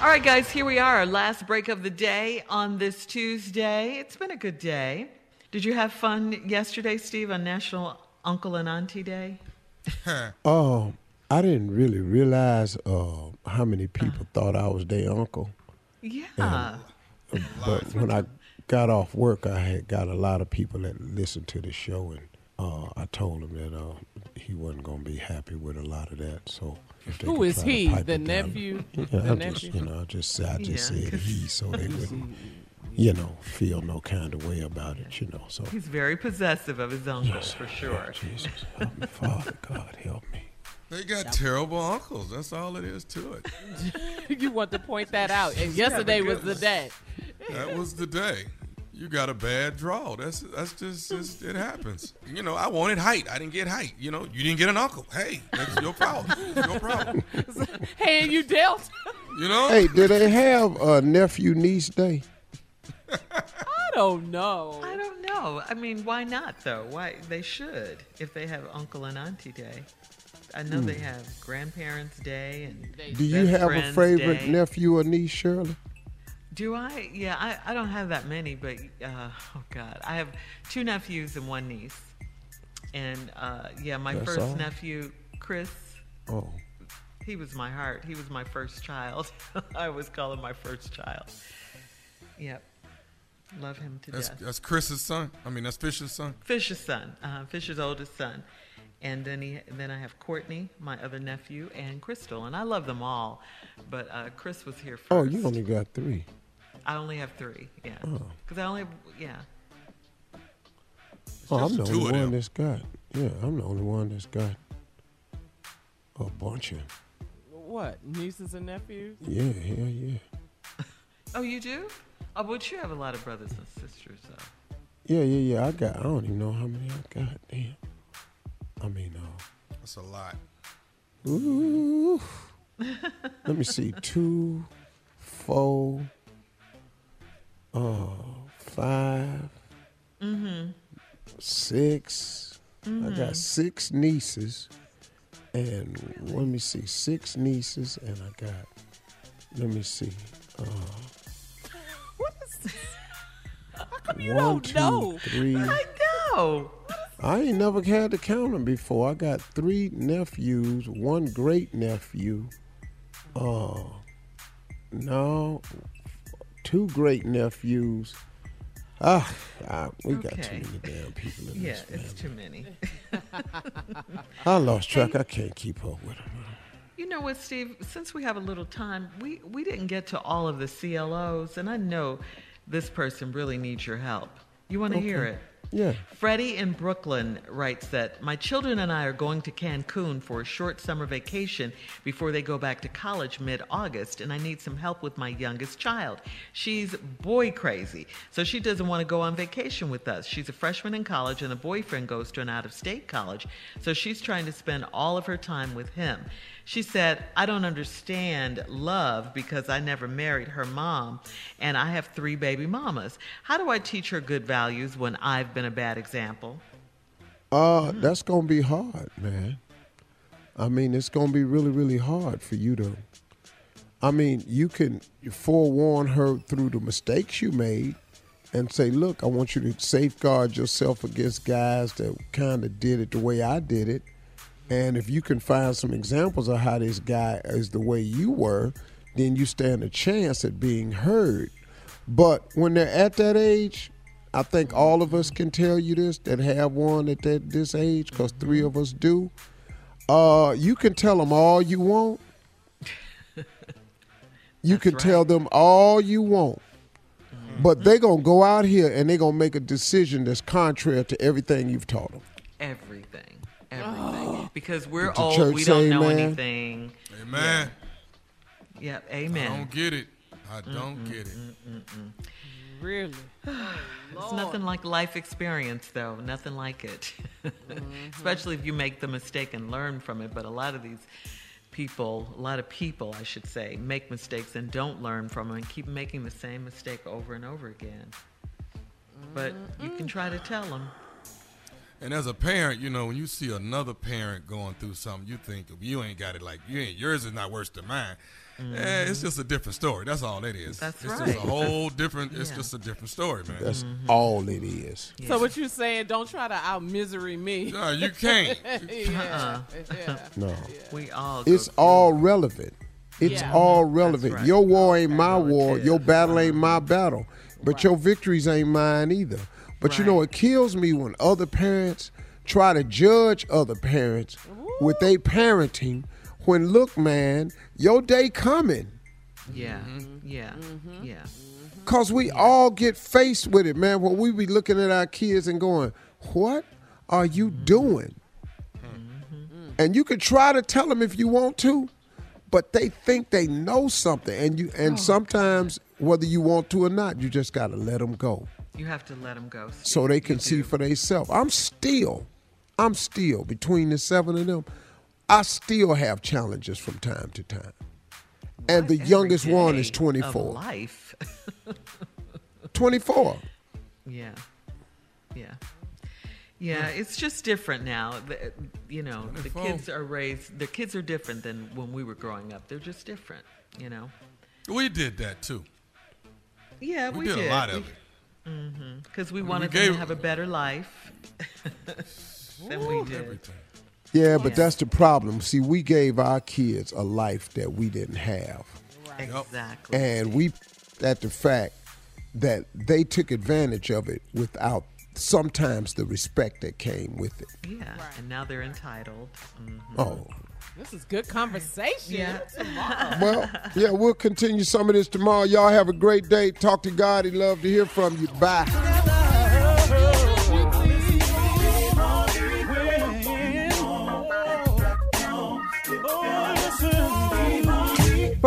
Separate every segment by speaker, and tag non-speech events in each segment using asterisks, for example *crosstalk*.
Speaker 1: All right, guys, here we are, our last break of the day on this Tuesday. It's been a good day. Did you have fun yesterday, Steve, on National Uncle and Auntie Day?
Speaker 2: Oh, *laughs* I didn't really realize uh, how many people thought I was their uncle.
Speaker 1: Yeah.
Speaker 2: But when I got off work, I had got a lot of people that listened to the show, and uh, I told him that uh, he wasn't going to be happy with a lot of that. So if they
Speaker 3: Who
Speaker 2: could
Speaker 3: is
Speaker 2: try to
Speaker 3: he? The nephew?
Speaker 2: Yeah,
Speaker 3: The
Speaker 2: I just you know I just I just
Speaker 1: Yeah,
Speaker 2: said
Speaker 1: 'cause-
Speaker 2: he so they wouldn't you know feel no kind of way about it. You know so.
Speaker 1: He's very possessive of his uncle, for sure.
Speaker 2: Jesus, help me, Father God, help me.
Speaker 4: They got terrible uncles. That's all it is to it. *laughs*
Speaker 3: you want to point that out. And *laughs* yesterday was the day.
Speaker 4: That was the day. You got a bad draw. That's that's just it's, it happens. You know, I wanted height. I didn't get height. You know, you didn't get an uncle. Hey, that's your problem. It's your problem. *laughs*
Speaker 3: Hey, and you dealt.
Speaker 4: You know.
Speaker 2: Hey, do they have a nephew niece day?
Speaker 3: I don't know.
Speaker 1: I don't know. I mean, why not, though? Why? They should, if they have Uncle and Auntie Day. I know they hmm. have Grandparents' Day and.
Speaker 2: Do you have a favorite
Speaker 1: Day.
Speaker 2: nephew or niece, Shirley?
Speaker 1: Do I? Yeah, I, I don't have that many, but uh, oh god, I have two nephews and one niece, and uh, yeah, my
Speaker 2: That's
Speaker 1: first
Speaker 2: all?
Speaker 1: nephew, Chris,
Speaker 2: Oh,
Speaker 1: he was my heart. He was my first child. *laughs* I always call him my first child. Yep, love him to
Speaker 4: That's
Speaker 1: death.
Speaker 4: that's Chris's son. I mean, that's Fisher's son.
Speaker 1: Fisher's son, uh, Fisher's oldest son, and then he, then I have Courtney, my other nephew, and Crystal, and I love them all, but uh, Chris was here first.
Speaker 2: oh, you only got three.
Speaker 1: I only have three, yeah,
Speaker 2: Oh.
Speaker 1: because I only have, yeah.
Speaker 2: Oh, I'm
Speaker 4: just
Speaker 2: the
Speaker 4: two
Speaker 2: only
Speaker 4: of
Speaker 2: one
Speaker 4: them.
Speaker 2: that's got. Yeah, I'm the only one that's got a bunch of.
Speaker 3: What? Nieces and nephews?
Speaker 2: Yeah, hell yeah. *laughs*
Speaker 1: Oh, you do? Oh, but you have a lot of brothers and sisters, though.
Speaker 2: Yeah, yeah, yeah. I got. I don't even know how many I got. Damn. I mean, uh,
Speaker 4: That's a lot.
Speaker 2: ooh. *laughs* Let me see. Two, four, uh, five,
Speaker 1: Mm-hmm.
Speaker 2: six, I got six nieces, and let me see, six nieces, and I got, let me see, uh, *laughs*
Speaker 3: you
Speaker 2: one,
Speaker 3: don't
Speaker 2: two,
Speaker 3: know?
Speaker 2: three.
Speaker 5: I know.
Speaker 2: I ain't never had to count them before. I got three nephews, one great nephew. Uh, no, two great nephews. Ah, ah, we got too many damn people in
Speaker 5: Yeah,
Speaker 2: this
Speaker 5: it's too many. *laughs*
Speaker 2: I lost track. I can't keep up with them.
Speaker 5: You know what, Steve? Since we have a little time, we, we didn't get to all of the CLOs, and I know this person really needs your help. You want to hear it?
Speaker 2: Yeah.
Speaker 5: Freddie in Brooklyn writes that my children and I are going to Cancun for a short summer vacation before they go back to college mid August, and I need some help with my youngest child. She's boy crazy, so she doesn't want to go on vacation with us. She's a freshman in college, and the boyfriend goes to an out of state college, so she's trying to spend all of her time with him. She said, I don't understand love because I never married her mom and I have three baby mamas. How do I teach her good values when I've been a bad example?
Speaker 2: Uh, that's gonna be hard, man. I mean, it's gonna be really, really hard for you to. I mean, you can forewarn her through the mistakes you made, and say, "Look, I want you to safeguard yourself against guys that kind of did it the way I did it." And if you can find some examples of how this guy is the way you were, then you stand a chance at being heard. But when they're at that age, I think all of us can tell you this that have one at that this age, because three of us do. Uh, you can tell them all you want. *laughs* you can tell them all you want. But they're gonna go out here and they're gonna make a decision that's contrary to everything you've taught them.
Speaker 5: Everything. Everything. Because we're
Speaker 2: What
Speaker 5: old,
Speaker 2: church
Speaker 5: we don't
Speaker 2: say,
Speaker 5: know anything.
Speaker 4: Amen.
Speaker 5: Yep, Amen.
Speaker 4: I don't get it. I mm, don't mm, get it.
Speaker 3: Mm, really? *sighs*
Speaker 5: It's nothing like life experience, though. Nothing like it. *laughs* Mm-hmm. Especially if you make the mistake and learn from it. But a lot of these people, a lot of people, I should say, make mistakes and don't learn from them and keep making the same mistake over and over again. But you can mm-hmm. try to tell them.
Speaker 4: And as a parent, you know, when you see another parent going through something, you think you ain't got it like you ain't yours is not worse than mine. Eh, it's just a different story. That's all it is.
Speaker 5: Mm-hmm. That's
Speaker 4: it's
Speaker 5: right.
Speaker 4: just a whole different. It's
Speaker 5: Yeah.
Speaker 4: just a different story, man.
Speaker 2: That's
Speaker 5: Mm-hmm.
Speaker 2: all it is.
Speaker 3: So what you saying? Don't try to out misery me. *laughs*
Speaker 4: No, you can't. *laughs*
Speaker 3: yeah. yeah.
Speaker 2: No.
Speaker 5: We all. go
Speaker 2: It's
Speaker 5: through-
Speaker 2: all relevant. It's
Speaker 3: Yeah.
Speaker 2: all relevant.
Speaker 5: right.
Speaker 2: Your war ain't my war. Your battle ain't my battle. But your victories ain't mine either. But you know, it kills me when other parents try to judge other parents with their parenting. When look, man, your day coming.
Speaker 5: Yeah.
Speaker 4: Mm-hmm.
Speaker 5: Yeah. Mm-hmm. Yeah.
Speaker 2: Cause we all get faced with it, man. When we be looking at our kids and going, "What are you mm-hmm. doing?" Mm-hmm. And you can try to tell them if you want to, but they think they know something, and you and oh. sometimes whether you want to or not, you just gotta let them go
Speaker 5: You have to let them go.
Speaker 2: so they can
Speaker 5: You
Speaker 2: see
Speaker 5: do.
Speaker 2: for themselves. I'm still, I'm still between the seven of them. I still have challenges from time to time, and the
Speaker 5: Every
Speaker 2: youngest one
Speaker 5: day
Speaker 2: is
Speaker 5: of
Speaker 2: 24.
Speaker 5: Life. *laughs*
Speaker 2: 24.
Speaker 5: Yeah. Yeah. Yeah, it's just different now. You know, the kids are raised, the kids are different than when we were growing up. They're just different, you know?
Speaker 4: We did that too.
Speaker 5: Yeah,
Speaker 4: We,
Speaker 5: we,
Speaker 4: did, a lot of it.
Speaker 5: Because we
Speaker 4: we
Speaker 5: wanted them
Speaker 4: gave-
Speaker 5: to have a better life *laughs* than we did.
Speaker 4: Everything.
Speaker 2: Yeah, but
Speaker 5: Yeah.
Speaker 2: that's the problem. See, we gave our kids a life that we didn't have.
Speaker 5: Exactly.
Speaker 2: And we at the fact that they took advantage of it without sometimes the respect that came with it.
Speaker 5: yeah, and now they're entitled. Mhm.
Speaker 2: Oh.
Speaker 3: This is good conversation.
Speaker 5: Yeah.
Speaker 3: Tomorrow.
Speaker 2: Well, yeah, we'll continue some of this tomorrow. Y'all have a great day. Talk to God. He'd love to hear from you. Bye.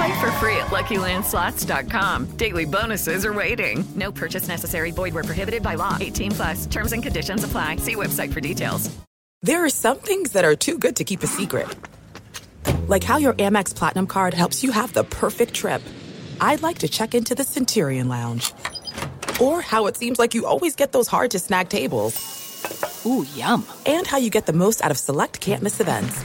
Speaker 6: Play for free at LuckyLandSlots.com. Daily bonuses are waiting. No purchase necessary. Void where prohibited by law. 18 plus. Terms and conditions apply. See website for details.
Speaker 7: There are some things that are too good to keep a secret. Like how your Amex Platinum card helps you have the perfect trip. I'd like to check into the Centurion Lounge. Or how it seems like you always get those hard to snag tables. Ooh, yum. And how you get the most out of select can't miss events.